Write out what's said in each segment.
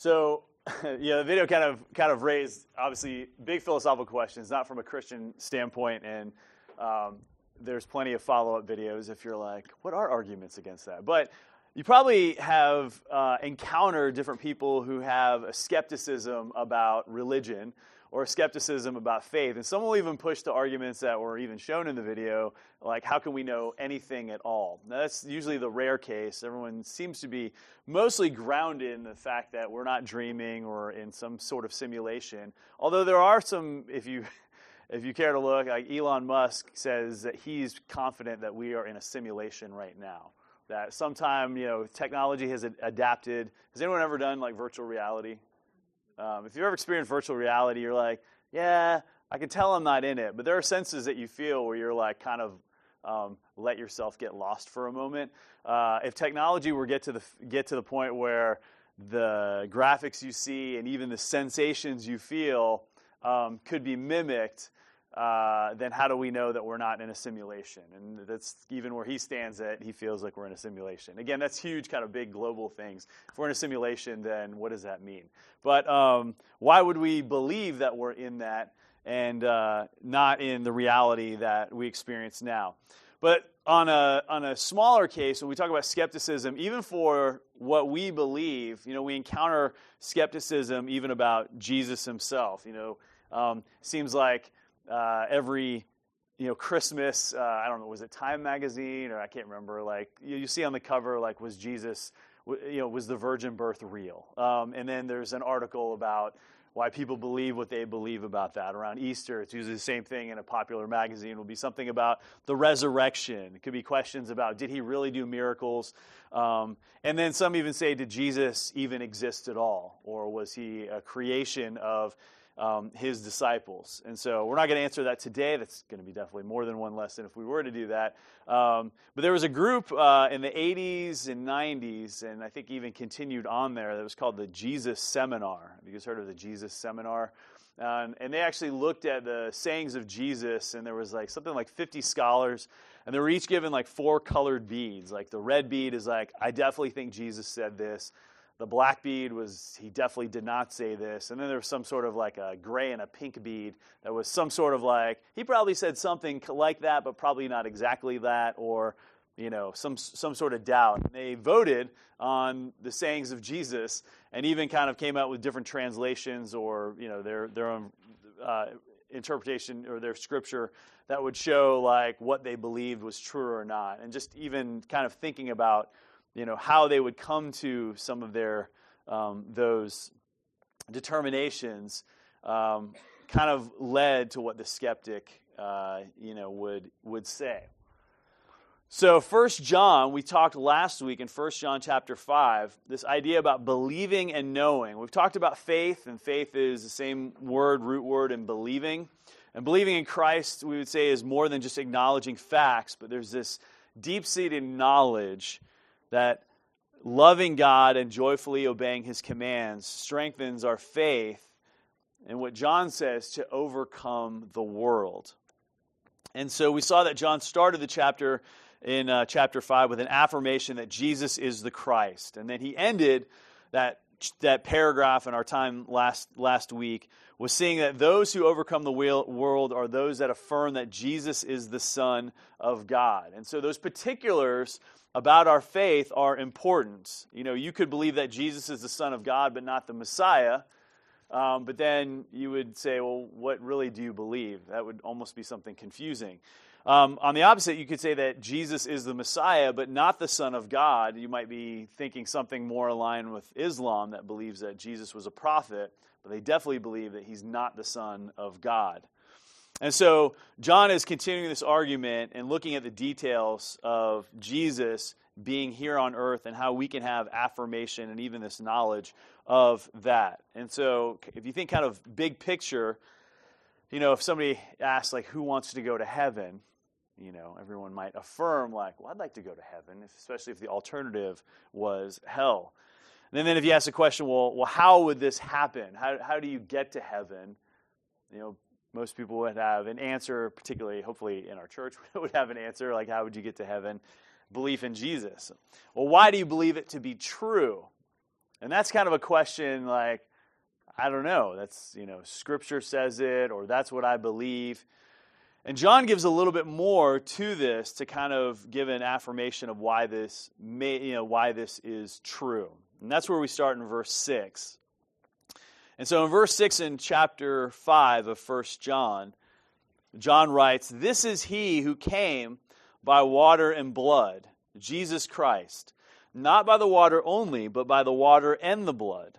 So, yeah, the video kind of kind of raised obviously big philosophical questions, not from a Christian standpoint, and um, there's plenty of follow up videos if you're like, what are arguments against that? But you probably have uh, encountered different people who have a skepticism about religion or skepticism about faith. And some will even push the arguments that were even shown in the video, like, how can we know anything at all? Now, that's usually the rare case. Everyone seems to be mostly grounded in the fact that we're not dreaming or in some sort of simulation. Although there are some, if you. If you care to look, like Elon Musk says that he's confident that we are in a simulation right now that sometime you know technology has adapted. Has anyone ever done like virtual reality? Um, if you've ever experienced virtual reality, you're like, yeah, I can tell I'm not in it, but there are senses that you feel where you're like kind of um, let yourself get lost for a moment. Uh, if technology were get to the get to the point where the graphics you see and even the sensations you feel um, could be mimicked, uh, then how do we know that we're not in a simulation? And that's even where he stands at, he feels like we're in a simulation. Again, that's huge, kind of big global things. If we're in a simulation, then what does that mean? But um, why would we believe that we're in that and uh, not in the reality that we experience now? But on a, on a smaller case, when we talk about skepticism, even for what we believe, you know, we encounter skepticism even about Jesus himself. You know, um, seems like uh, every you know Christmas. Uh, I don't know, was it Time magazine or I can't remember. Like you, you, see on the cover, like was Jesus, you know, was the virgin birth real? Um, and then there's an article about why people believe what they believe about that. Around Easter, it's usually the same thing in a popular magazine. It will be something about the resurrection. It could be questions about did he really do miracles? Um, and then some even say, did Jesus even exist at all? Or was he a creation of um, his disciples. And so we're not going to answer that today. That's going to be definitely more than one lesson if we were to do that. Um, but there was a group uh, in the 80s and 90s, and I think even continued on there, that was called the Jesus Seminar. Have you guys heard of the Jesus Seminar? Um, and they actually looked at the sayings of Jesus, and there was like something like 50 scholars, and they were each given like four colored beads. Like the red bead is like, I definitely think Jesus said this. The black bead was, he definitely did not say this. And then there was some sort of like a gray and a pink bead that was some sort of like, he probably said something like that, but probably not exactly that, or, you know, some, some sort of doubt. And they voted on the sayings of Jesus and even kind of came out with different translations or, you know, their, their own uh, interpretation or their scripture that would show like what they believed was true or not. And just even kind of thinking about, you know, how they would come to some of their um, those determinations um, kind of led to what the skeptic, uh, you know, would would say. So, First John, we talked last week in First John chapter 5, this idea about believing and knowing. We've talked about faith, and faith is the same word, root word, and believing. And believing in Christ, we would say, is more than just acknowledging facts, but there's this deep seated knowledge that loving God and joyfully obeying his commands strengthens our faith and what John says to overcome the world. And so we saw that John started the chapter in uh, chapter 5 with an affirmation that Jesus is the Christ. And then he ended that, that paragraph in our time last, last week was seeing that those who overcome the world are those that affirm that Jesus is the Son of God. And so those particulars about our faith are important. You know, you could believe that Jesus is the Son of God, but not the Messiah. Um, but then you would say, well, what really do you believe? That would almost be something confusing. Um, on the opposite, you could say that Jesus is the Messiah, but not the Son of God. You might be thinking something more aligned with Islam that believes that Jesus was a prophet, but they definitely believe that he's not the Son of God. And so John is continuing this argument and looking at the details of Jesus being here on earth and how we can have affirmation and even this knowledge of that. And so if you think kind of big picture, you know, if somebody asks like who wants to go to heaven, you know, everyone might affirm like, well, I'd like to go to heaven, especially if the alternative was hell. And then if you ask the question, well, well, how would this happen? How, how do you get to heaven? You know, most people would have an answer, particularly, hopefully, in our church, would have an answer like, How would you get to heaven? Belief in Jesus. Well, why do you believe it to be true? And that's kind of a question like, I don't know. That's, you know, scripture says it, or that's what I believe. And John gives a little bit more to this to kind of give an affirmation of why this may, you know, why this is true. And that's where we start in verse 6. And so in verse 6 in chapter 5 of 1 John, John writes, This is he who came by water and blood, Jesus Christ, not by the water only, but by the water and the blood.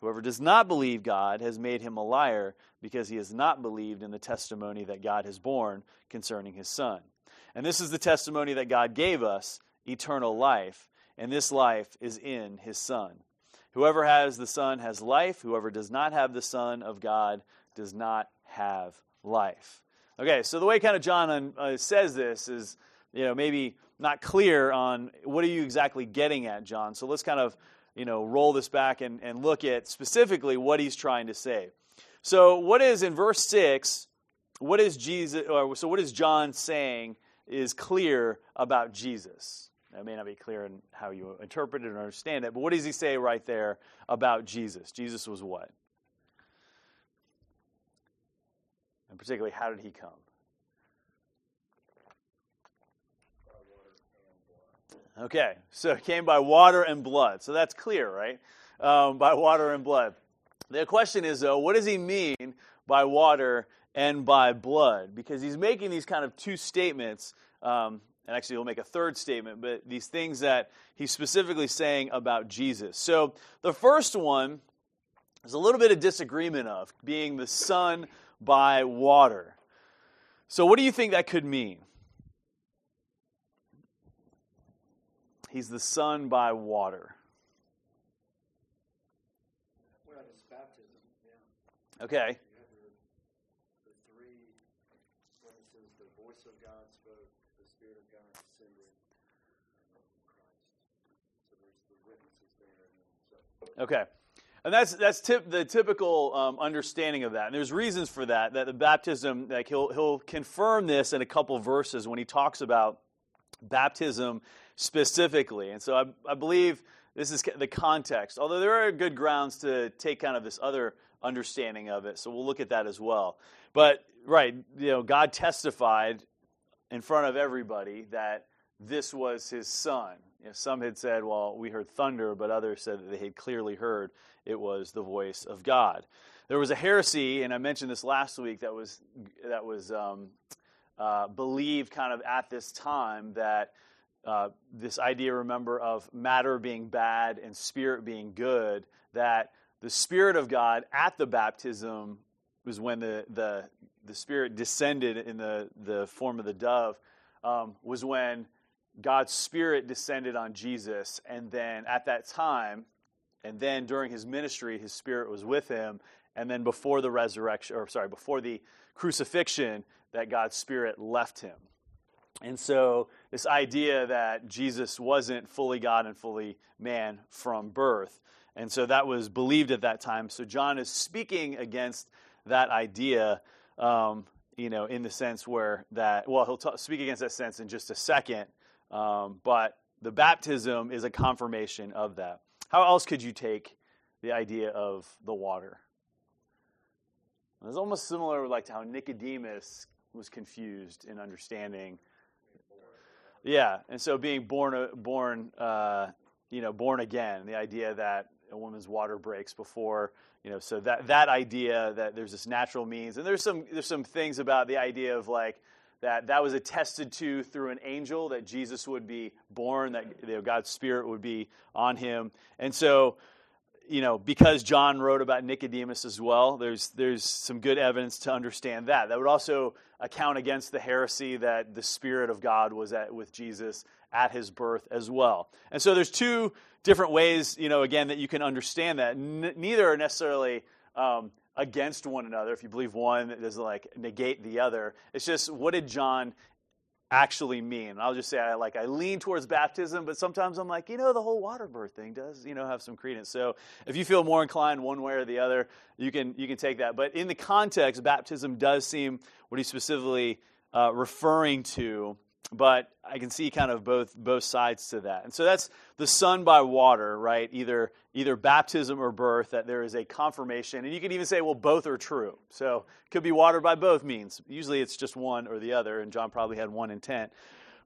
Whoever does not believe God has made him a liar because he has not believed in the testimony that God has borne concerning his Son. And this is the testimony that God gave us eternal life, and this life is in his Son. Whoever has the Son has life. Whoever does not have the Son of God does not have life. Okay, so the way kind of John uh, says this is, you know, maybe not clear on what are you exactly getting at, John. So let's kind of, you know, roll this back and, and look at specifically what he's trying to say. So what is in verse 6, what is Jesus, or so what is John saying is clear about Jesus? That may not be clear in how you interpret it or understand it, but what does he say right there about Jesus? Jesus was what? And particularly, how did he come? Okay, so it came by water and blood. So that's clear, right? Um, by water and blood. The question is, though, what does he mean by water and by blood? Because he's making these kind of two statements um, and actually he'll make a third statement, but these things that he's specifically saying about Jesus. So the first one is a little bit of disagreement of being the son by water. So what do you think that could mean? He's the son by water. Well, it's baptism, yeah. Okay. The, the three witnesses, the voice of God spoke, the Spirit of God descended. So there's the witnesses there. And so. Okay. And that's that's tip, the typical um, understanding of that. And there's reasons for that. That the baptism, like he'll he'll confirm this in a couple verses when he talks about baptism specifically. And so I, I believe this is the context. Although there are good grounds to take kind of this other understanding of it. So we'll look at that as well. But right, you know, God testified in front of everybody that this was his son. You know, some had said, well, we heard thunder, but others said that they had clearly heard it was the voice of God. There was a heresy, and I mentioned this last week, that was, that was um, uh, believed kind of at this time that uh, this idea, remember, of matter being bad and spirit being good, that the Spirit of God at the baptism was when the, the, the Spirit descended in the, the form of the dove, um, was when God's Spirit descended on Jesus. And then at that time, and then during his ministry, his Spirit was with him. And then before the resurrection, or sorry, before the crucifixion, that God's Spirit left him. And so, this idea that Jesus wasn't fully God and fully man from birth. And so, that was believed at that time. So, John is speaking against that idea, um, you know, in the sense where that, well, he'll speak against that sense in just a second. Um, but the baptism is a confirmation of that. How else could you take the idea of the water? It's almost similar like to how Nicodemus was confused in understanding yeah, and so being born, uh, born, uh, you know, born again, the idea that a woman's water breaks before, you know, so that that idea that there's this natural means, and there's some there's some things about the idea of like that that was attested to through an angel that Jesus would be born, that you know, God's Spirit would be on him, and so you know, because John wrote about Nicodemus as well, there's, there's some good evidence to understand that. That would also account against the heresy that the Spirit of God was at, with Jesus at his birth as well. And so there's two different ways, you know, again, that you can understand that. N- neither are necessarily um, against one another. If you believe one, it doesn't like negate the other. It's just what did John actually mean? I'll just say I like I lean towards baptism, but sometimes I'm like, you know, the whole water birth thing does, you know, have some credence. So if you feel more inclined one way or the other, you can you can take that. But in the context, baptism does seem what he's specifically uh, referring to but I can see kind of both both sides to that. And so that's the son by water, right? Either either baptism or birth that there is a confirmation. And you can even say well both are true. So it could be water by both means. Usually it's just one or the other and John probably had one intent.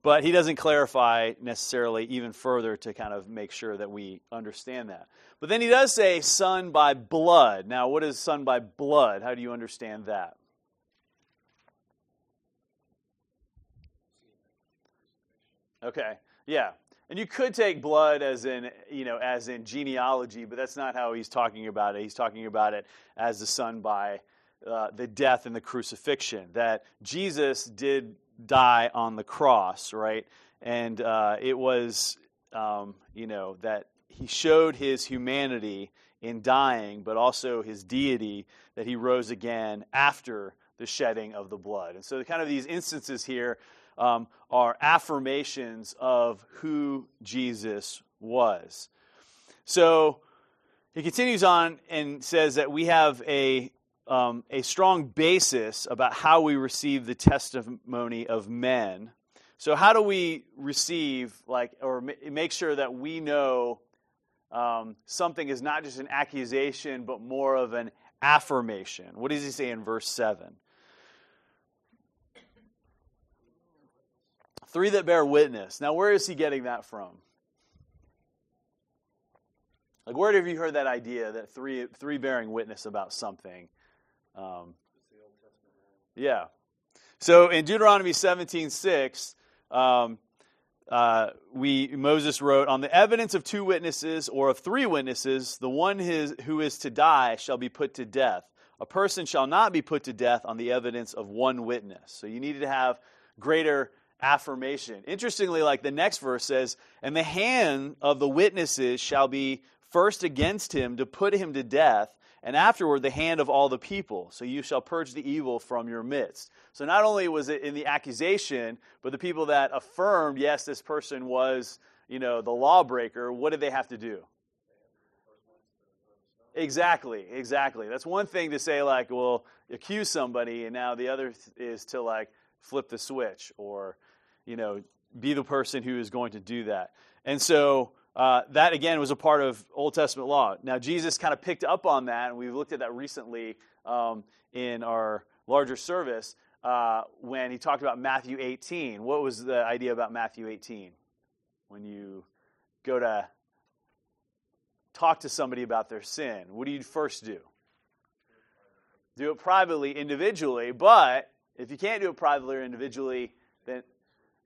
But he doesn't clarify necessarily even further to kind of make sure that we understand that. But then he does say son by blood. Now, what is son by blood? How do you understand that? Okay. Yeah. And you could take blood as in, you know, as in genealogy, but that's not how he's talking about it. He's talking about it as the son by uh, the death and the crucifixion. That Jesus did die on the cross, right? And uh, it was, um, you know, that he showed his humanity in dying, but also his deity that he rose again after the shedding of the blood. And so, kind of these instances here um, are affirmations of who Jesus was. So he continues on and says that we have a, um, a strong basis about how we receive the testimony of men. So, how do we receive, like, or make sure that we know um, something is not just an accusation, but more of an affirmation? What does he say in verse 7? Three that bear witness. Now, where is he getting that from? Like, where have you heard that idea that three three bearing witness about something? Um, yeah. So in Deuteronomy 17 6, um, uh, we Moses wrote, "On the evidence of two witnesses or of three witnesses, the one his, who is to die shall be put to death. A person shall not be put to death on the evidence of one witness." So you needed to have greater affirmation. Interestingly, like the next verse says, And the hand of the witnesses shall be first against him to put him to death, and afterward the hand of all the people. So you shall purge the evil from your midst. So not only was it in the accusation, but the people that affirmed, yes, this person was, you know, the lawbreaker, what did they have to do? Exactly, exactly. That's one thing to say, like, well, accuse somebody, and now the other is to, like, flip the switch or you know, be the person who is going to do that. And so uh, that, again, was a part of Old Testament law. Now, Jesus kind of picked up on that, and we've looked at that recently um, in our larger service uh, when he talked about Matthew 18. What was the idea about Matthew 18? When you go to talk to somebody about their sin, what do you first do? Do it privately, individually, but if you can't do it privately or individually, then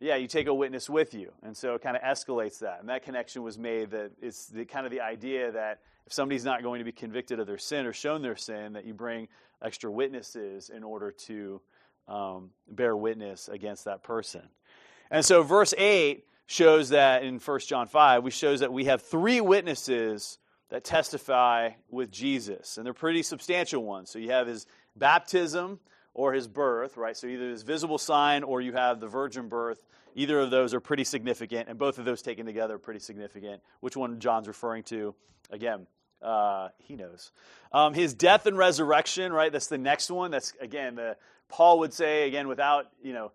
yeah, you take a witness with you. And so it kind of escalates that. And that connection was made that it's the kind of the idea that if somebody's not going to be convicted of their sin or shown their sin, that you bring extra witnesses in order to um, bear witness against that person. And so verse 8 shows that in 1 John 5, we shows that we have three witnesses that testify with Jesus. And they're pretty substantial ones. So you have his baptism, or his birth, right? So either his visible sign or you have the virgin birth. Either of those are pretty significant, and both of those taken together are pretty significant. Which one John's referring to? Again, uh, he knows. Um, his death and resurrection, right? That's the next one. That's again the Paul would say again without you know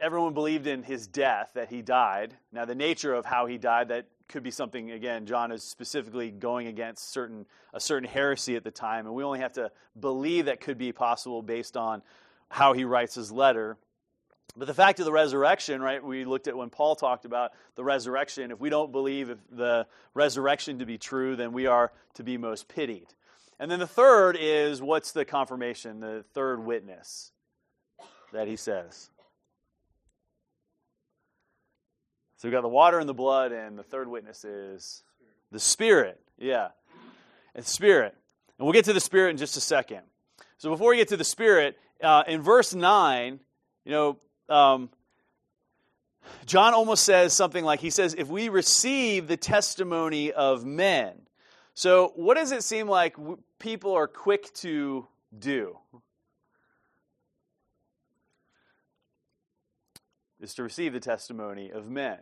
everyone believed in his death that he died. Now the nature of how he died that could be something again john is specifically going against certain a certain heresy at the time and we only have to believe that could be possible based on how he writes his letter. But the fact of the resurrection right we looked at when paul talked about the resurrection if we don't believe the resurrection to be true then we are to be most pitied. And then the third is what's the confirmation the third witness that he says So we've got the water and the blood, and the third witness is the Spirit. Yeah. And Spirit. And we'll get to the Spirit in just a second. So before we get to the Spirit, uh, in verse 9, you know, um, John almost says something like he says, if we receive the testimony of men. So, what does it seem like people are quick to do? Is to receive the testimony of men.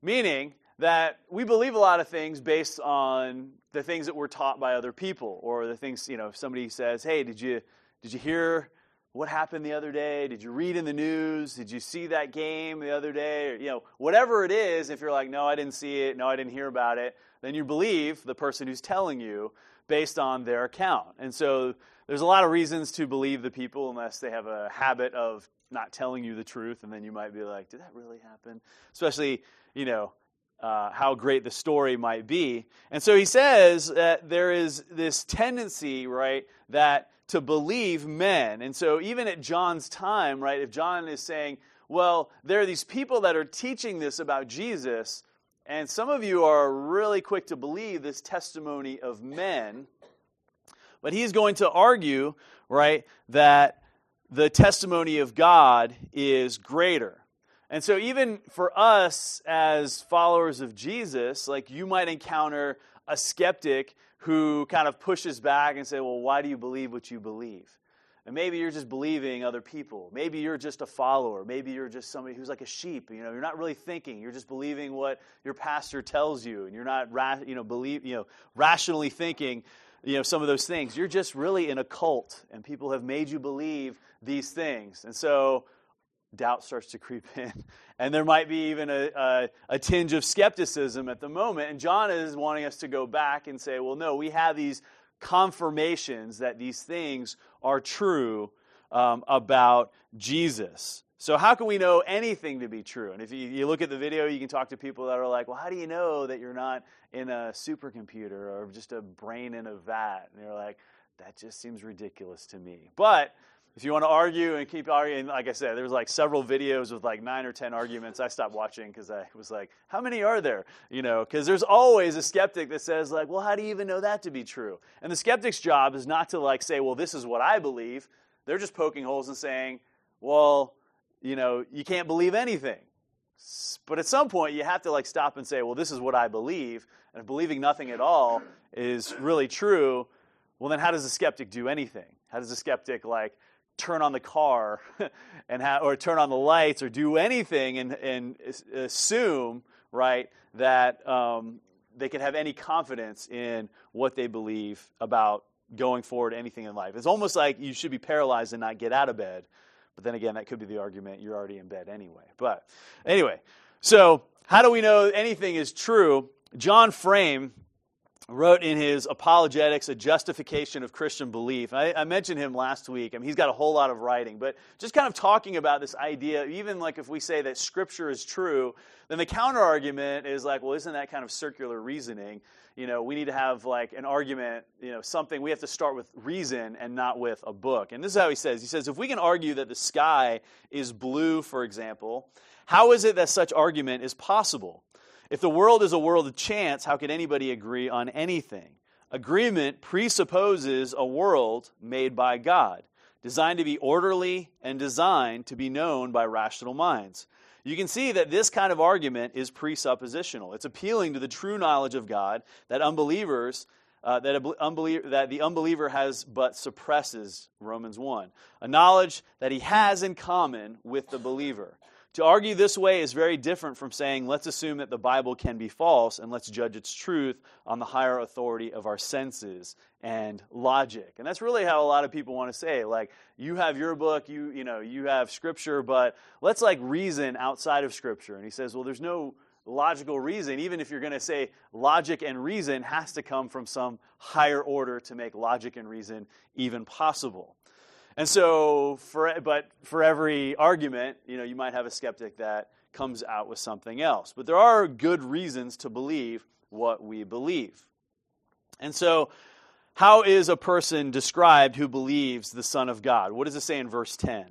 Meaning that we believe a lot of things based on the things that we're taught by other people, or the things, you know, if somebody says, hey, did you, did you hear what happened the other day? Did you read in the news? Did you see that game the other day? Or, you know, whatever it is, if you're like, no, I didn't see it, no, I didn't hear about it, then you believe the person who's telling you based on their account. And so there's a lot of reasons to believe the people unless they have a habit of not telling you the truth, and then you might be like, did that really happen? Especially, you know, uh, how great the story might be. And so he says that there is this tendency, right, that to believe men. And so even at John's time, right, if John is saying, well, there are these people that are teaching this about Jesus, and some of you are really quick to believe this testimony of men. But he's going to argue, right, that the testimony of God is greater. And so, even for us as followers of Jesus, like you might encounter a skeptic who kind of pushes back and say, "Well, why do you believe what you believe?" And maybe you're just believing other people. Maybe you're just a follower. Maybe you're just somebody who's like a sheep. You know, you're not really thinking. You're just believing what your pastor tells you, and you're not, you know, believe, you know, rationally thinking, you know, some of those things. You're just really in a cult, and people have made you believe these things. And so, doubt starts to creep in. And there might be even a, a, a, tinge of skepticism at the moment. And John is wanting us to go back and say, well, no, we have these confirmations that these things are true um, about Jesus. So, how can we know anything to be true? And if you, you, look at the video, you can talk to people that are like, well, how do you know that you're not in a supercomputer or just a brain in a vat? And they're like, that just seems ridiculous to me. But if you want to argue and keep arguing, like I said, there's like several videos with like nine or ten arguments. I stopped watching because I was like, how many are there? You know, because there's always a skeptic that says like, well, how do you even know that to be true? And the skeptic's job is not to like say, well, this is what I believe. They're just poking holes and saying, well, you know, you can't believe anything. But at some point, you have to like stop and say, well, this is what I believe. And believing nothing at all is really true, well, then how does a skeptic do anything? How does a skeptic like turn on the car and ha- or turn on the lights or do anything and, and assume right that um, they can have any confidence in what they believe about going forward anything in life it's almost like you should be paralyzed and not get out of bed but then again that could be the argument you're already in bed anyway. But anyway so how do we know anything is true? John frame wrote in his apologetics a justification of christian belief. I, I, mentioned him last week. I mean, he's got a whole lot of writing but just kind of talking about this idea even like if we say that scripture is true then the counter argument is like well isn't that kind of circular reasoning? You know we need to have like an argument you know something we have to start with reason and not with a book. And this is how he says. He says if we can argue that the sky is blue for example how is it that such argument is possible if the world is a world of chance, how could anybody agree on anything? Agreement presupposes a world made by God, designed to be orderly and designed to be known by rational minds. You can see that this kind of argument is presuppositional. It's appealing to the true knowledge of God that unbelievers uh, that, that the unbeliever has but suppresses Romans 1. A knowledge that he has in common with the believer. To argue this way is very different from saying, let's assume that the Bible can be false and let's judge its truth on the higher authority of our senses and logic. And that's really how a lot of people want to say, like, you have your book, you, you know, you have scripture, but let's like reason outside of scripture. And he says, well, there's no logical reason, even if you're going to say logic and reason has to come from some higher order to make logic and reason even possible. And so, for, but for every argument, you know, you might have a skeptic that comes out with something else. But there are good reasons to believe what we believe. And so, how is a person described who believes the Son of God? What does it say in verse 10?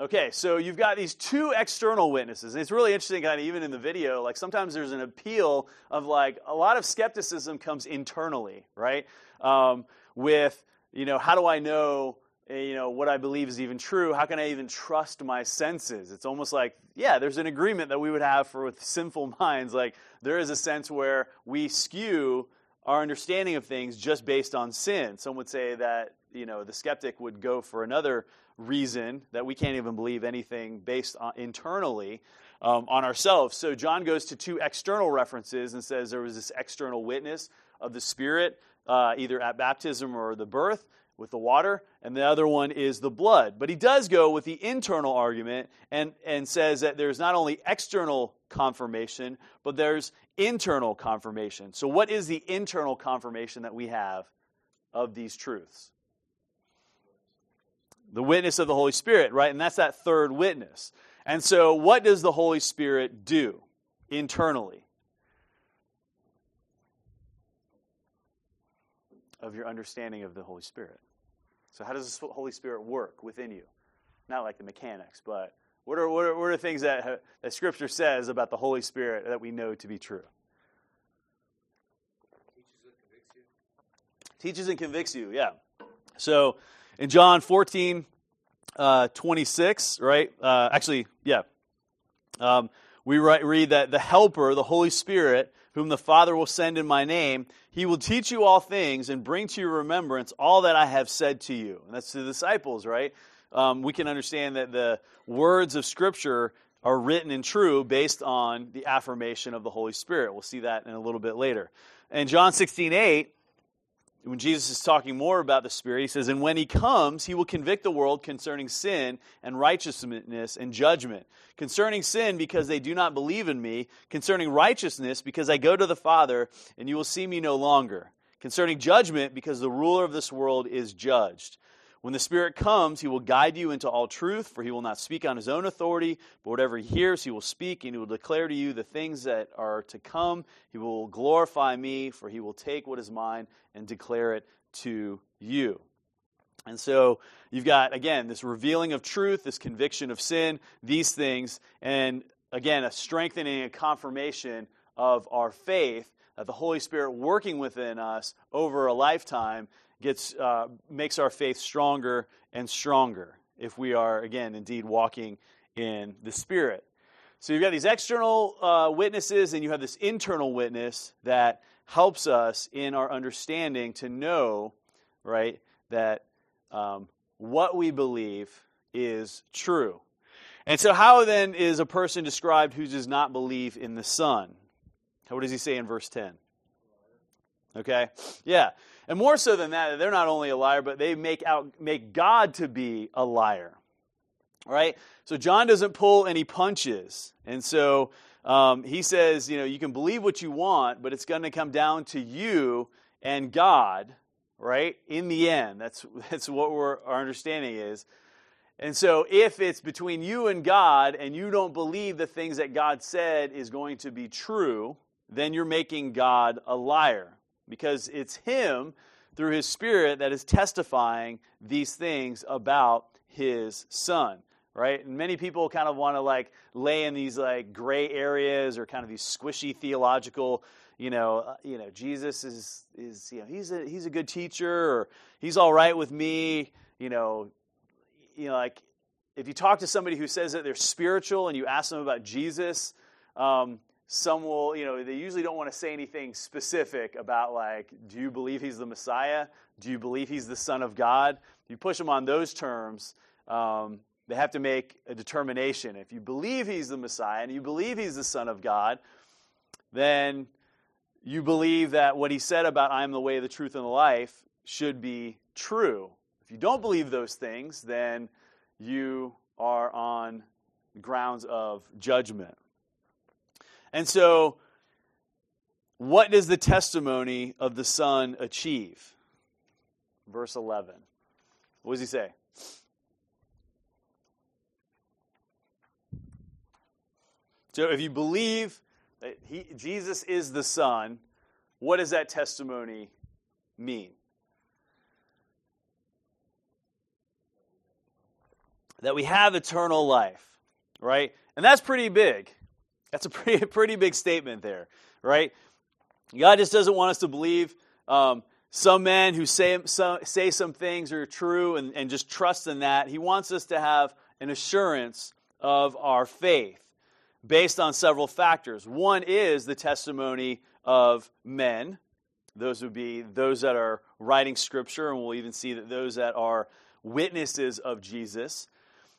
Okay, so you've got these two external witnesses. It's really interesting, kind of even in the video. Like sometimes there's an appeal of like a lot of skepticism comes internally, right? Um, with you know, how do I know eh, you know, what I believe is even true, how can I even trust my senses? It's almost like, yeah, there's an agreement that we would have for with sinful minds. Like there is a sense where we skew our understanding of things just based on sin. Some would say that, you know, the skeptic would go for another reason that we can't even believe anything based on, internally um, on ourselves. So John goes to two external references and says there was this external witness of the Spirit, uh, either at baptism or the birth with the water, and the other one is the blood. But he does go with the internal argument and, and says that there's not only external confirmation, but there's internal confirmation. So, what is the internal confirmation that we have of these truths? The witness of the Holy Spirit, right? And that's that third witness. And so, what does the Holy Spirit do internally? Of your understanding of the Holy Spirit. So, how does the Holy Spirit work within you? Not like the mechanics, but what are, what are, what are things that, that Scripture says about the Holy Spirit that we know to be true? Teaches and convicts you, Teaches and convicts you, yeah. So in John 14, uh, 26, right? Uh, actually, yeah. Um, we write, read that the Helper, the Holy Spirit, whom the Father will send in my name, he will teach you all things and bring to your remembrance all that I have said to you. And that's to the disciples, right? Um, we can understand that the words of Scripture are written and true based on the affirmation of the Holy Spirit. We'll see that in a little bit later. And John 16, 8, when Jesus is talking more about the Spirit, he says, And when he comes, he will convict the world concerning sin and righteousness and judgment. Concerning sin, because they do not believe in me. Concerning righteousness, because I go to the Father, and you will see me no longer. Concerning judgment, because the ruler of this world is judged. When the Spirit comes, he will guide you into all truth, for he will not speak on his own authority, but whatever he hears, he will speak, and he will declare to you the things that are to come. He will glorify me, for he will take what is mine and declare it to you. And so you've got, again, this revealing of truth, this conviction of sin, these things, and again, a strengthening and confirmation of our faith that the Holy Spirit working within us over a lifetime gets, uh, makes our faith stronger and stronger if we are, again, indeed walking in the Spirit. So you've got these external uh, witnesses, and you have this internal witness that helps us in our understanding to know, right, that um, what we believe is true. And so, how then is a person described who does not believe in the Son? What does he say in verse 10? Okay? Yeah. And more so than that, they're not only a liar, but they make out make God to be a liar. Right? So John doesn't pull any punches. And so um, he says, you know, you can believe what you want, but it's going to come down to you and God, right? In the end, that's that's what our understanding is. And so, if it's between you and God, and you don't believe the things that God said is going to be true, then you're making God a liar because it's Him through His Spirit that is testifying these things about His Son. Right? And many people kind of want to like lay in these like gray areas or kind of these squishy theological, you know, uh, you know, Jesus is is you know he's a he's a good teacher or he's all right with me, you know, you know like if you talk to somebody who says that they're spiritual and you ask them about Jesus, um, some will, you know, they usually don't want to say anything specific about, like, do you believe he's the Messiah? Do you believe he's the Son of God? If you push them on those terms, um, they have to make a determination. If you believe he's the Messiah and you believe he's the Son of God, then you believe that what he said about I am the way, the truth, and the life should be true. If you don't believe those things, then you are on grounds of judgment. And so, what does the testimony of the Son achieve? Verse 11. What does he say? So, if you believe that he, Jesus is the Son, what does that testimony mean? That we have eternal life, right? And that's pretty big. That's a pretty, pretty big statement there, right? God just doesn't want us to believe um, some men who say, some, say some things are true and, and just trust in that. He wants us to have an assurance of our faith based on several factors. One is the testimony of men. Those would be those that are writing scripture, and we'll even see that those that are witnesses of Jesus.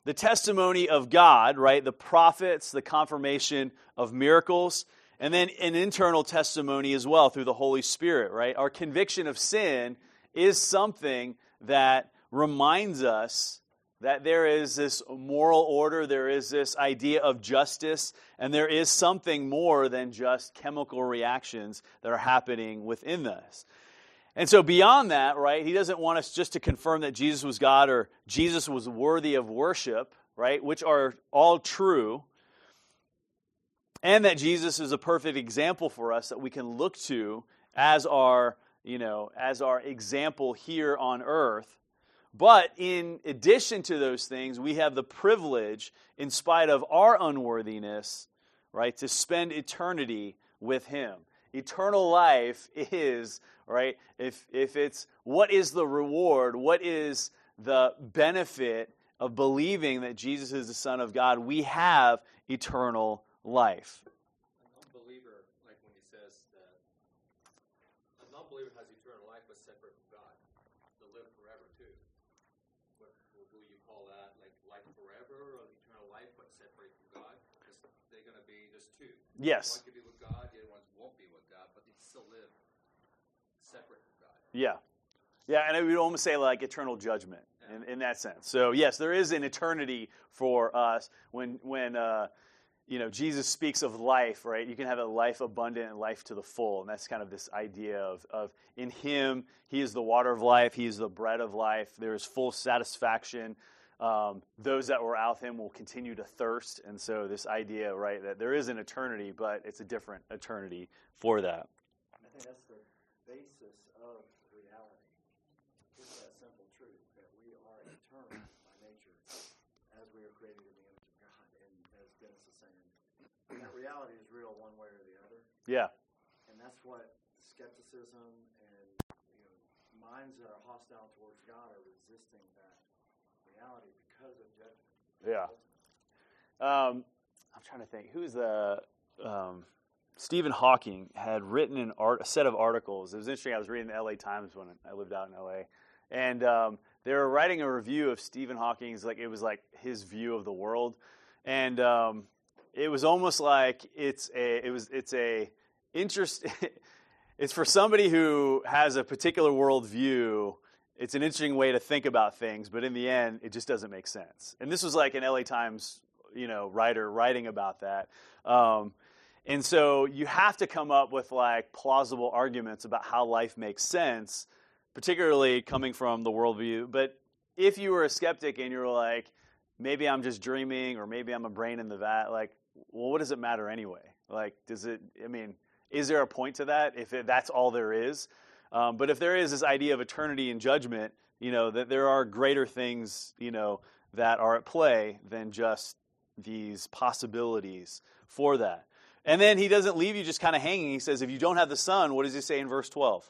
The testimony of God, right? The prophets, the confirmation of miracles, and then an internal testimony as well through the Holy Spirit, right? Our conviction of sin is something that reminds us that there is this moral order, there is this idea of justice, and there is something more than just chemical reactions that are happening within us. And so, beyond that, right, he doesn't want us just to confirm that Jesus was God or Jesus was worthy of worship, right, which are all true and that Jesus is a perfect example for us that we can look to as our, you know, as our example here on earth. But in addition to those things, we have the privilege, in spite of our unworthiness, right, to spend eternity with Him. Eternal life is, right, if, if it's what is the reward, what is the benefit of believing that Jesus is the Son of God, we have eternal life. A non-believer, like when he says that a non-believer has eternal life but separate from God. Live forever too. What you call that? Like life forever or eternal life but separate from God? Because they're going to be just two. Yes. One could be with God, the other one won't be with God, but they still live separate from God. Yeah. Yeah, and I would almost say like eternal judgment in, in that sense. So yes, there is an eternity for us when when uh, you know, Jesus speaks of life, right? You can have a life abundant and life to the full. And that's kind of this idea of, of in Him, He is the water of life, He is the bread of life. There is full satisfaction. Um, those that were out Him will continue to thirst. And so, this idea, right, that there is an eternity, but it's a different eternity for that. Think that's the basis of reality. It's that simple truth that we are eternal by nature as we are created in the image of God. And as Dennis is saying, that reality is real one way or the other. Yeah. And that's what skepticism and you know, minds that are hostile towards God are resisting that reality because of judgment. Yeah. Um, I'm trying to think. Who's the um, Stephen Hawking had written an art, a set of articles. It was interesting. I was reading the LA Times when I lived out in LA, and um, they were writing a review of Stephen Hawking's. Like it was like his view of the world, and um, it was almost like it's a it was it's a interest. it's for somebody who has a particular worldview it's an interesting way to think about things, but in the end, it just doesn't make sense. And this was like an LA Times, you know, writer writing about that. Um, and so you have to come up with like plausible arguments about how life makes sense, particularly coming from the worldview. But if you were a skeptic and you're like, maybe I'm just dreaming, or maybe I'm a brain in the vat, like, well, what does it matter anyway? Like, does it? I mean, is there a point to that if it, that's all there is? Um, but if there is this idea of eternity and judgment, you know, that there are greater things, you know, that are at play than just these possibilities for that. And then he doesn't leave you just kind of hanging. He says, if you don't have the Son, what does he say in verse 12?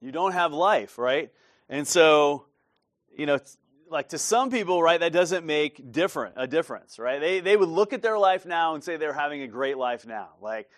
You don't have life, right? And so, you know, like to some people, right, that doesn't make different a difference, right? They they would look at their life now and say they're having a great life now. Like,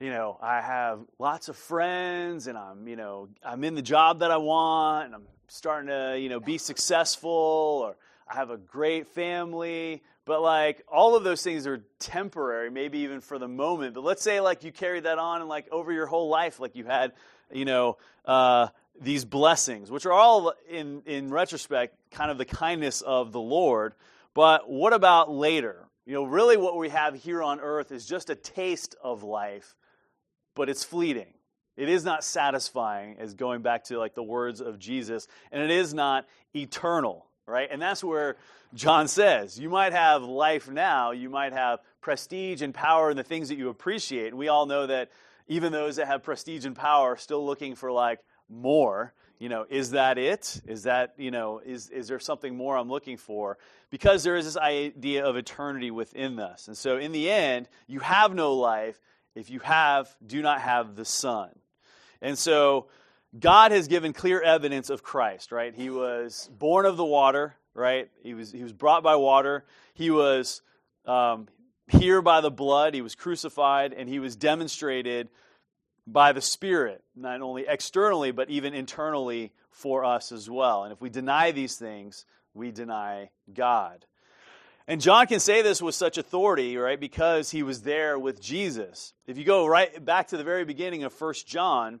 you know, I have lots of friends and I'm, you know, I'm in the job that I want and I'm starting to, you know, be successful or I have a great family. But like all of those things are temporary, maybe even for the moment. But let's say like you carry that on and like over your whole life, like you had, you know, uh, these blessings, which are all in in retrospect kind of the kindness of the Lord. But what about later? You know, really what we have here on earth is just a taste of life, but it's fleeting. It is not satisfying, as going back to like the words of Jesus, and it is not eternal, right? And that's where John says you might have life now, you might have prestige and power and the things that you appreciate. And we all know that even those that have prestige and power are still looking for like more. You know, is that it? Is that, you know, is, is there something more I'm looking for? Because there is this idea of eternity within us. And so in the end, you have no life if you have, do not have the Son. And so God has given clear evidence of Christ, right? He was born of the water, right? He was, he was brought by water. He was um, here by the blood. He was crucified, and he was demonstrated by the Spirit, not only externally, but even internally for us as well. And if we deny these things, we deny God. And John can say this with such authority, right, because he was there with Jesus. If you go right back to the very beginning of 1 John,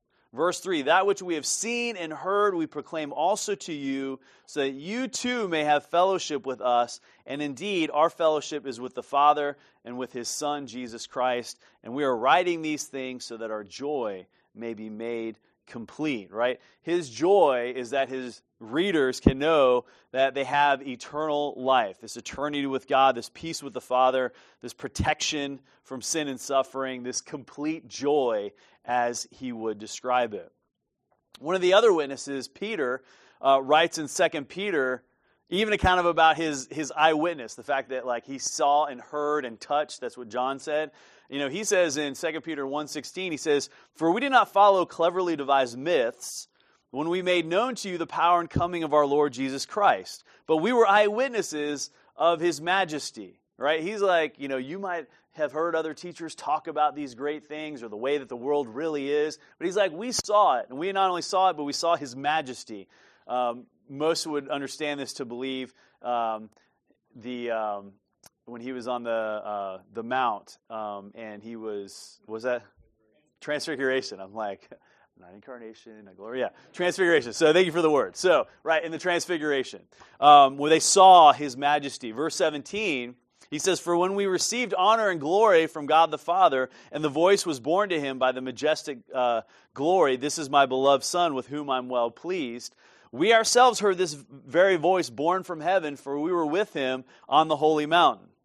Verse 3 That which we have seen and heard, we proclaim also to you, so that you too may have fellowship with us. And indeed, our fellowship is with the Father and with his Son, Jesus Christ. And we are writing these things so that our joy may be made complete, right? His joy is that his readers can know that they have eternal life, this eternity with God, this peace with the Father, this protection from sin and suffering, this complete joy as he would describe it. One of the other witnesses, Peter, uh, writes in 2 Peter, even a kind of about his, his eyewitness, the fact that like he saw and heard and touched, that's what John said. You know, he says in 2 Peter 1.16, he says, For we did not follow cleverly devised myths when we made known to you the power and coming of our Lord Jesus Christ, but we were eyewitnesses of his majesty. Right? He's like, you know, you might have heard other teachers talk about these great things or the way that the world really is, but he's like, we saw it. And we not only saw it, but we saw his majesty. Um, most would understand this to believe um, the um, when he was on the uh, the mount um, and he was was that transfiguration. I'm like. Not incarnation, not glory. Yeah, transfiguration. So thank you for the word. So, right, in the transfiguration, um, where they saw his majesty. Verse 17, he says, For when we received honor and glory from God the Father, and the voice was borne to him by the majestic uh, glory, This is my beloved Son, with whom I'm well pleased. We ourselves heard this very voice borne from heaven, for we were with him on the holy mountain.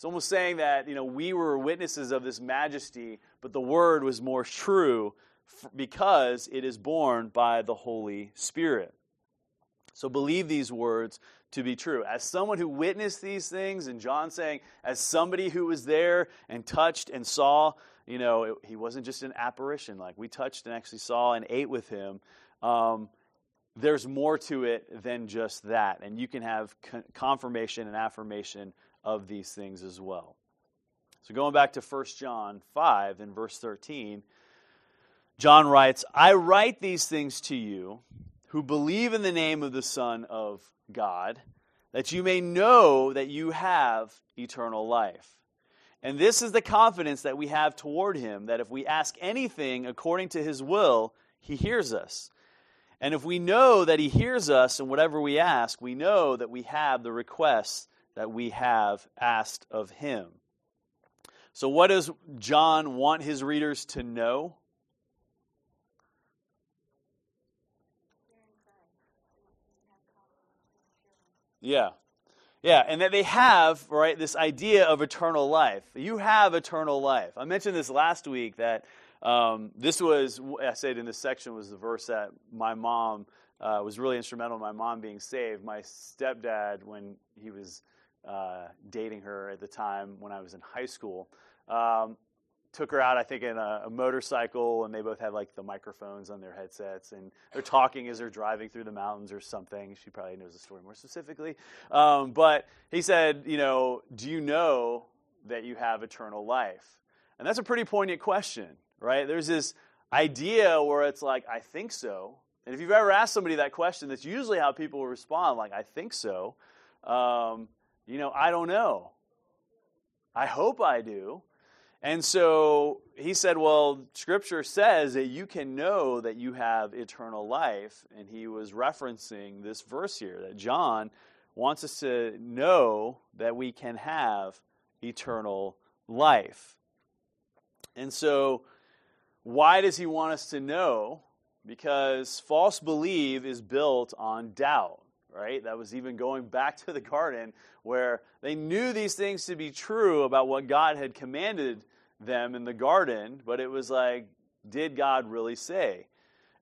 It's almost saying that, you know, we were witnesses of this majesty, but the word was more true because it is borne by the Holy Spirit. So believe these words to be true. As someone who witnessed these things, and John saying, as somebody who was there and touched and saw, you know, it, he wasn't just an apparition. Like we touched and actually saw and ate with him. Um, there's more to it than just that. And you can have confirmation and affirmation of these things as well. So going back to 1 John 5 and verse 13, John writes, I write these things to you who believe in the name of the Son of God, that you may know that you have eternal life. And this is the confidence that we have toward him, that if we ask anything according to his will, he hears us. And if we know that he hears us in whatever we ask, we know that we have the requests that we have asked of him. So, what does John want his readers to know? Yeah. Yeah, and that they have, right, this idea of eternal life. You have eternal life. I mentioned this last week that um, this was, I said in this section, was the verse that my mom uh, was really instrumental in my mom being saved. My stepdad, when he was uh, dating her at the time when I was in high school. Um, took her out, I think, in a, a, motorcycle, and they both had like the microphones on their headsets, and they're talking as they're driving through the mountains or something. She probably knows the story more specifically. Um, but he said, you know, do you know that you have eternal life? And that's a pretty poignant question, right? There's this idea where it's like, I think so, And if you've ever asked somebody that question, that's usually how people respond, like, I think so. Um, you know, I don't know. I hope I do. And so he said, Well, scripture says that you can know that you have eternal life. And he was referencing this verse here that John wants us to know that we can have eternal life. And so, why does he want us to know? Because false belief is built on doubt, right? That was even going back to the garden where they knew these things to be true about what God had commanded them in the garden, but it was like, did God really say?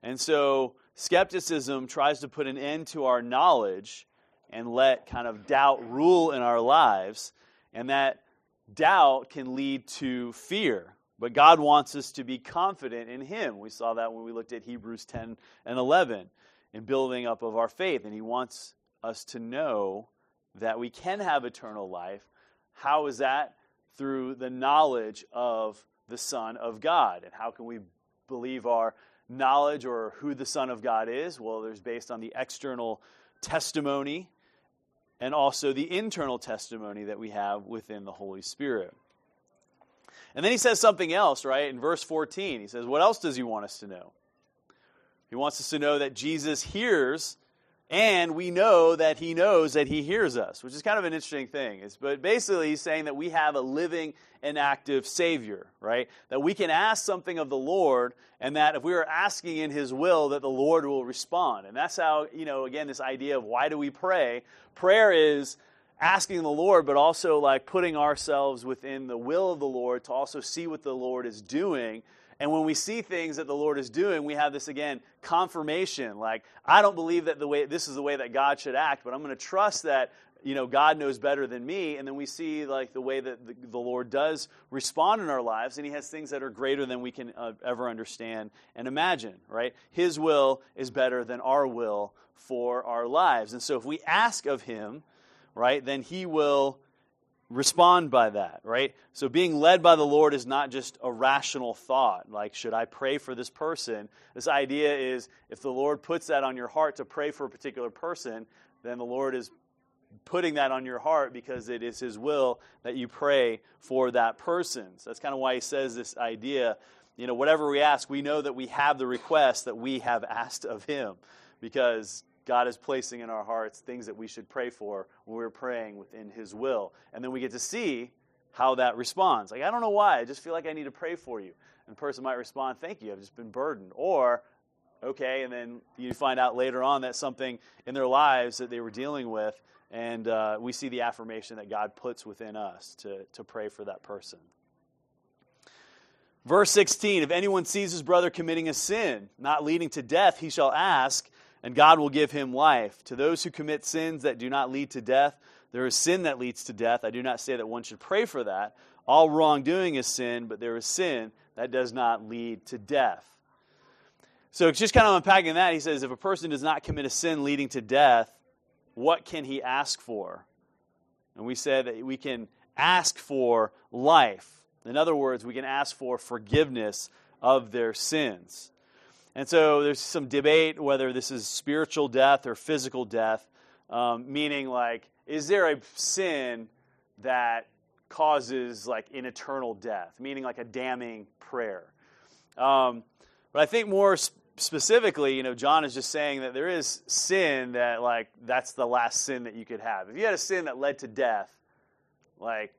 And so skepticism tries to put an end to our knowledge and let kind of doubt rule in our lives. And that doubt can lead to fear. But God wants us to be confident in Him. We saw that when we looked at Hebrews 10 and 11 in building up of our faith. And He wants us to know that we can have eternal life. How is that? through the knowledge of the Son of God. And how can we believe our knowledge or who the Son of God is? Well, there's based on the external testimony and also the internal testimony that we have within the Holy Spirit. And then he says something else, right? In verse 14, he says, What else does he want us to know? He wants us to know that Jesus hears and we know that he knows that he hears us, which is kind of an interesting thing. It's, but basically, he's saying that we have a living and active Savior, right? That we can ask something of the Lord, and that if we are asking in his will, that the Lord will respond. And that's how, you know, again, this idea of why do we pray? Prayer is asking the Lord, but also like putting ourselves within the will of the Lord to also see what the Lord is doing and when we see things that the Lord is doing, we have this again confirmation. Like, I don't believe that the way this is the way that God should act, but I'm going to trust that you know God knows better than me. And then we see like the way that the, the Lord does respond in our lives, and He has things that are greater than we can uh, ever understand and imagine. Right? His will is better than our will for our lives, and so if we ask of Him, right, then He will respond by that, right? So being led by the Lord is not just a rational thought, like, should I pray for this person? This idea is if the Lord puts that on your heart to pray for a particular person, then the Lord is putting that on your heart because it is His will that you pray for that person. So that's kind of why He says this idea, you know, whatever we ask, we know that we have the request that we have asked of Him because God is placing in our hearts things that we should pray for when we're praying within His will. And then we get to see how that responds. Like, I don't know why. I just feel like I need to pray for you. And the person might respond, Thank you. I've just been burdened. Or, okay, and then you find out later on that something in their lives that they were dealing with, and uh, we see the affirmation that God puts within us to, to pray for that person. Verse 16 If anyone sees his brother committing a sin, not leading to death, he shall ask and God will give him life. To those who commit sins that do not lead to death, there is sin that leads to death. I do not say that one should pray for that. All wrongdoing is sin, but there is sin that does not lead to death. So it's just kind of unpacking that. He says if a person does not commit a sin leading to death, what can he ask for? And we said that we can ask for life. In other words, we can ask for forgiveness of their sins. And so there's some debate whether this is spiritual death or physical death, um, meaning like, is there a sin that causes like an eternal death, meaning like a damning prayer? Um, but I think more sp- specifically, you know, John is just saying that there is sin that like that's the last sin that you could have. If you had a sin that led to death, like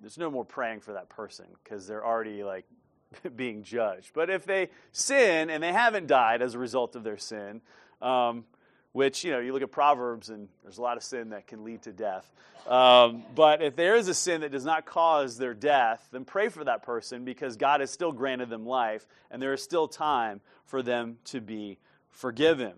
there's no more praying for that person because they're already like being judged. But if they sin and they haven't died as a result of their sin, um, which, you know, you look at Proverbs and there's a lot of sin that can lead to death. Um, but if there is a sin that does not cause their death, then pray for that person because God has still granted them life and there is still time for them to be forgiven.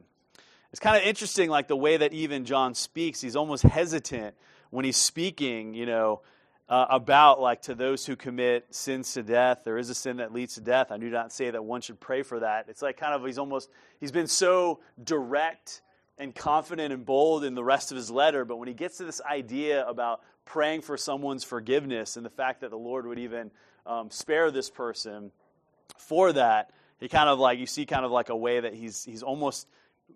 It's kind of interesting, like the way that even John speaks, he's almost hesitant when he's speaking, you know, uh, about like to those who commit sins to death there is a sin that leads to death i do not say that one should pray for that it's like kind of he's almost he's been so direct and confident and bold in the rest of his letter but when he gets to this idea about praying for someone's forgiveness and the fact that the lord would even um, spare this person for that he kind of like you see kind of like a way that he's he's almost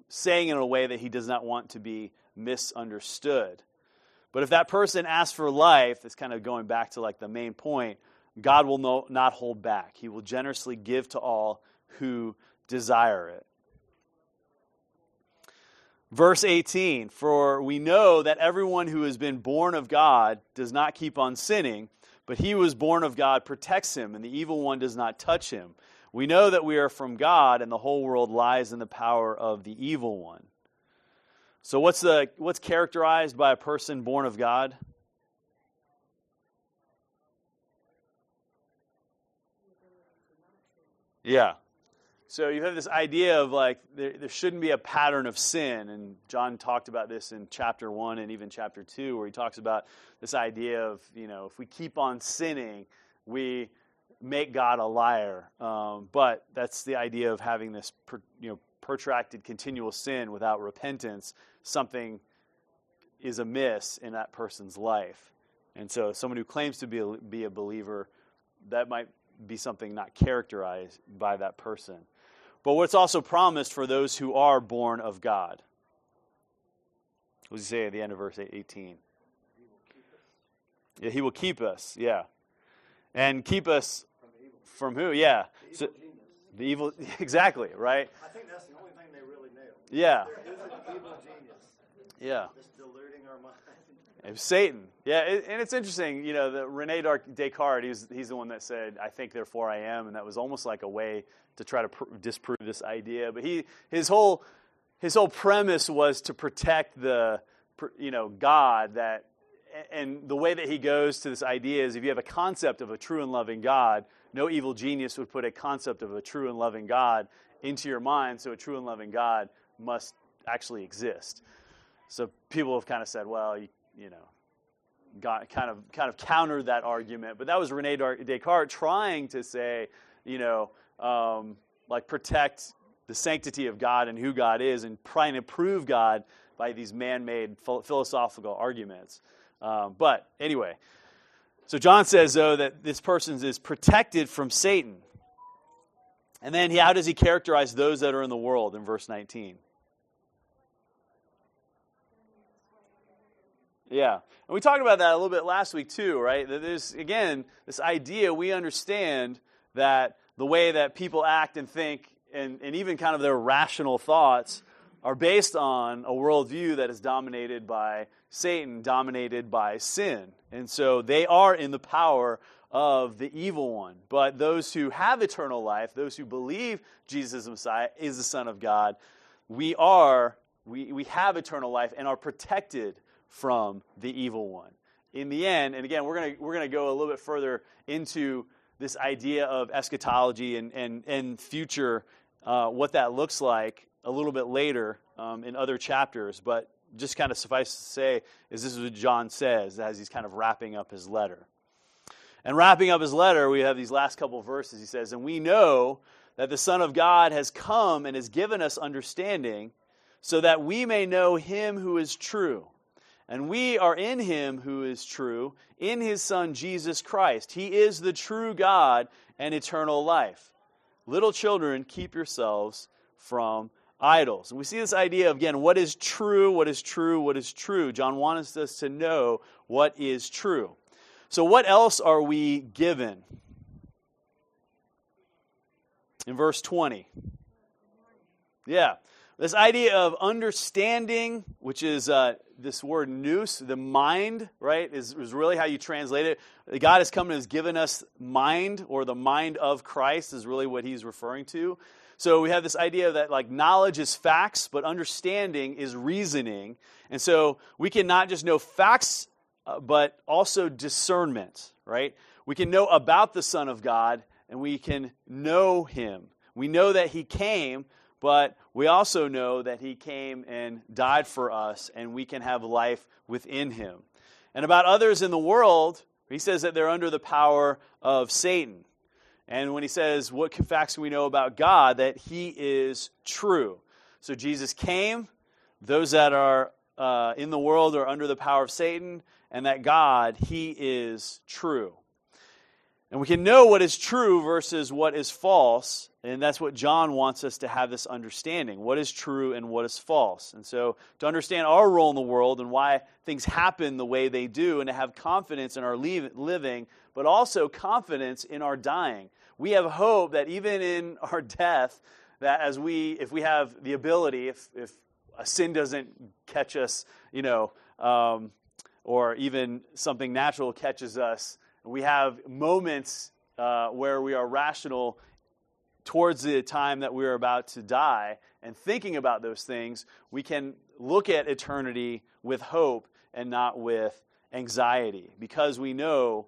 saying in a way that he does not want to be misunderstood. But if that person asks for life, it's kind of going back to like the main point, God will no, not hold back. He will generously give to all who desire it. Verse 18 For we know that everyone who has been born of God does not keep on sinning, but he who is born of God protects him, and the evil one does not touch him. We know that we are from God, and the whole world lies in the power of the evil one. So, what's, the, what's characterized by a person born of God? Yeah. So you have this idea of like there, there, shouldn't be a pattern of sin, and John talked about this in chapter one and even chapter two, where he talks about this idea of you know if we keep on sinning, we make God a liar. Um, but that's the idea of having this you know protracted continual sin without repentance. Something is amiss in that person's life, and so someone who claims to be a, be a believer, that might be something not characterized by that person. But what's also promised for those who are born of God? What does he say at the end of verse 18? Yeah, he will keep us, yeah. And keep us from, who? Yeah. The evil genius. the evil, exactly, right? I think that's the only thing they really nailed. Yeah, There is an evil genius yeah. that's deluding our mind. Satan. Yeah, it, and it's interesting, you know, that Rene Descartes, he's, he's the one that said, I think, therefore I am, and that was almost like a way to try to pr- disprove this idea. But he, his, whole, his whole premise was to protect the, you know, God that, and the way that he goes to this idea is if you have a concept of a true and loving God, no evil genius would put a concept of a true and loving God into your mind, so a true and loving God must actually exist. So people have kind of said, well, you, you know, got kind of kind of countered that argument. But that was Rene Descartes trying to say, you know, um, like protect the sanctity of God and who God is, and trying to prove God by these man-made philosophical arguments. Um, but anyway, so John says though that this person is protected from Satan. And then how does he characterize those that are in the world in verse 19? Yeah. And we talked about that a little bit last week too, right? That there's, again, this idea we understand that the way that people act and think, and, and even kind of their rational thoughts, are based on a worldview that is dominated by Satan, dominated by sin. And so they are in the power of the evil one. But those who have eternal life, those who believe Jesus is Messiah, is the Son of God, we are, we, we have eternal life and are protected from the evil one. In the end, and again, we're going we're gonna go a little bit further into this idea of eschatology and, and, and future, uh, what that looks like a little bit later um, in other chapters. But just kind of suffice to say is this is what John says as he's kind of wrapping up his letter. And wrapping up his letter, we have these last couple verses. He says, And we know that the Son of God has come and has given us understanding so that we may know him who is true. And we are in him who is true, in his Son Jesus Christ. He is the true God and eternal life. Little children, keep yourselves from idols. And we see this idea of, again, what is true, what is true, what is true. John wants us to know what is true. So, what else are we given? In verse 20. Yeah. This idea of understanding, which is uh, this word nous, the mind, right, is, is really how you translate it. God has come and has given us mind, or the mind of Christ is really what he's referring to. So we have this idea that like knowledge is facts, but understanding is reasoning. And so we can not just know facts, uh, but also discernment, right? We can know about the Son of God and we can know him. We know that he came, but we also know that he came and died for us and we can have life within him. And about others in the world, he says that they're under the power of Satan. And when he says, What facts can we know about God? That he is true. So Jesus came, those that are uh, in the world are under the power of Satan, and that God, he is true. And we can know what is true versus what is false. And that's what John wants us to have this understanding what is true and what is false. And so, to understand our role in the world and why things happen the way they do, and to have confidence in our living, but also confidence in our dying. We have hope that even in our death, that as we, if we have the ability, if, if a sin doesn't catch us, you know, um, or even something natural catches us, we have moments uh, where we are rational towards the time that we're about to die and thinking about those things, we can look at eternity with hope and not with anxiety because we know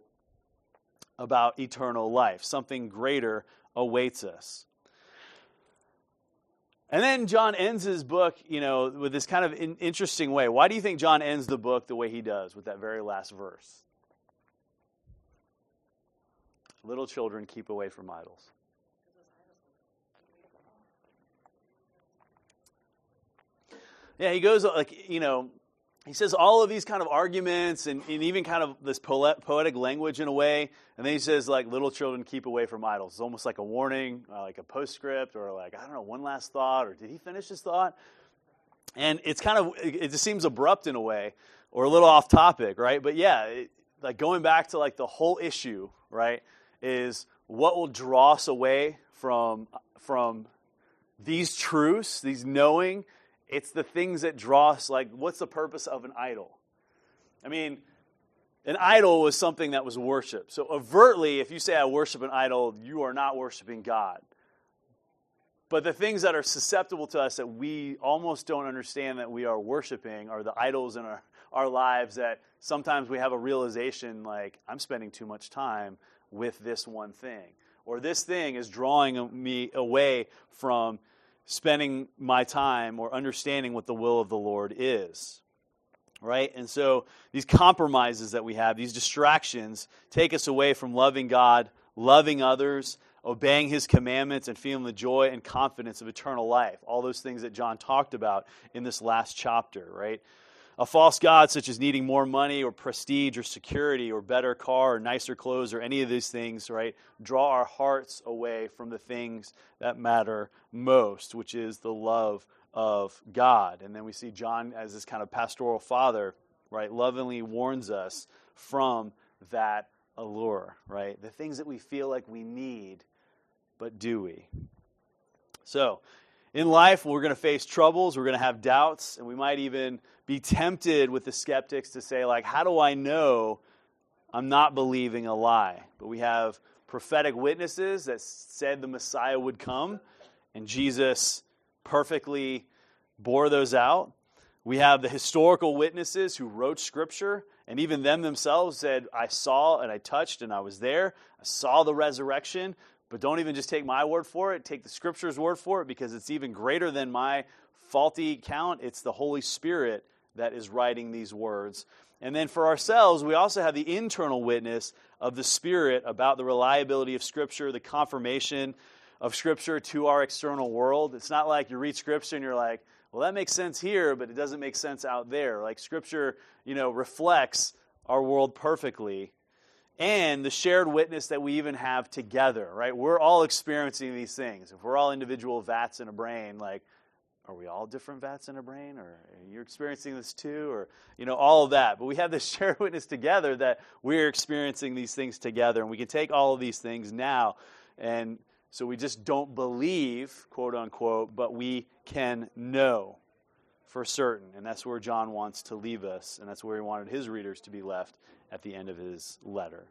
about eternal life. Something greater awaits us. And then John ends his book, you know, with this kind of in- interesting way. Why do you think John ends the book the way he does with that very last verse? Little children, keep away from idols. Yeah, he goes like you know, he says all of these kind of arguments and, and even kind of this poetic language in a way, and then he says like little children keep away from idols. It's almost like a warning, uh, like a postscript, or like I don't know, one last thought, or did he finish his thought? And it's kind of it just seems abrupt in a way, or a little off topic, right? But yeah, it, like going back to like the whole issue, right? Is what will draw us away from, from these truths, these knowing. It's the things that draw us, like, what's the purpose of an idol? I mean, an idol was something that was worship. So, overtly, if you say, I worship an idol, you are not worshiping God. But the things that are susceptible to us that we almost don't understand that we are worshiping are the idols in our, our lives that sometimes we have a realization like, I'm spending too much time with this one thing. Or this thing is drawing me away from spending my time or understanding what the will of the Lord is. Right? And so these compromises that we have, these distractions, take us away from loving God, loving others, obeying his commandments, and feeling the joy and confidence of eternal life. All those things that John talked about in this last chapter, right? A false God, such as needing more money or prestige or security or better car or nicer clothes or any of these things, right, draw our hearts away from the things that matter most, which is the love of God. And then we see John as this kind of pastoral father, right, lovingly warns us from that allure, right? The things that we feel like we need, but do we? So, in life, we're going to face troubles, we're going to have doubts, and we might even be tempted with the skeptics to say, like, how do I know I'm not believing a lie? But we have prophetic witnesses that said the Messiah would come, and Jesus perfectly bore those out. We have the historical witnesses who wrote Scripture, and even them themselves said, I saw and I touched and I was there. I saw the resurrection. But don't even just take my word for it, take the scripture's word for it because it's even greater than my faulty count. It's the Holy Spirit that is writing these words. And then for ourselves, we also have the internal witness of the Spirit about the reliability of Scripture, the confirmation of Scripture to our external world. It's not like you read Scripture and you're like, well, that makes sense here, but it doesn't make sense out there. Like Scripture, you know, reflects our world perfectly and the shared witness that we even have together, right? We're all experiencing these things. If we're all individual vats in a brain, like, are we all different vats in a brain? Or you're experiencing this too? Or, you know, all of that. But we have this shared witness together that we're experiencing these things together. And we can take all of these things now. And so we just don't believe, quote unquote, but we can know for certain. And that's where John wants to leave us. And that's where he wanted his readers to be left at the end of his letter.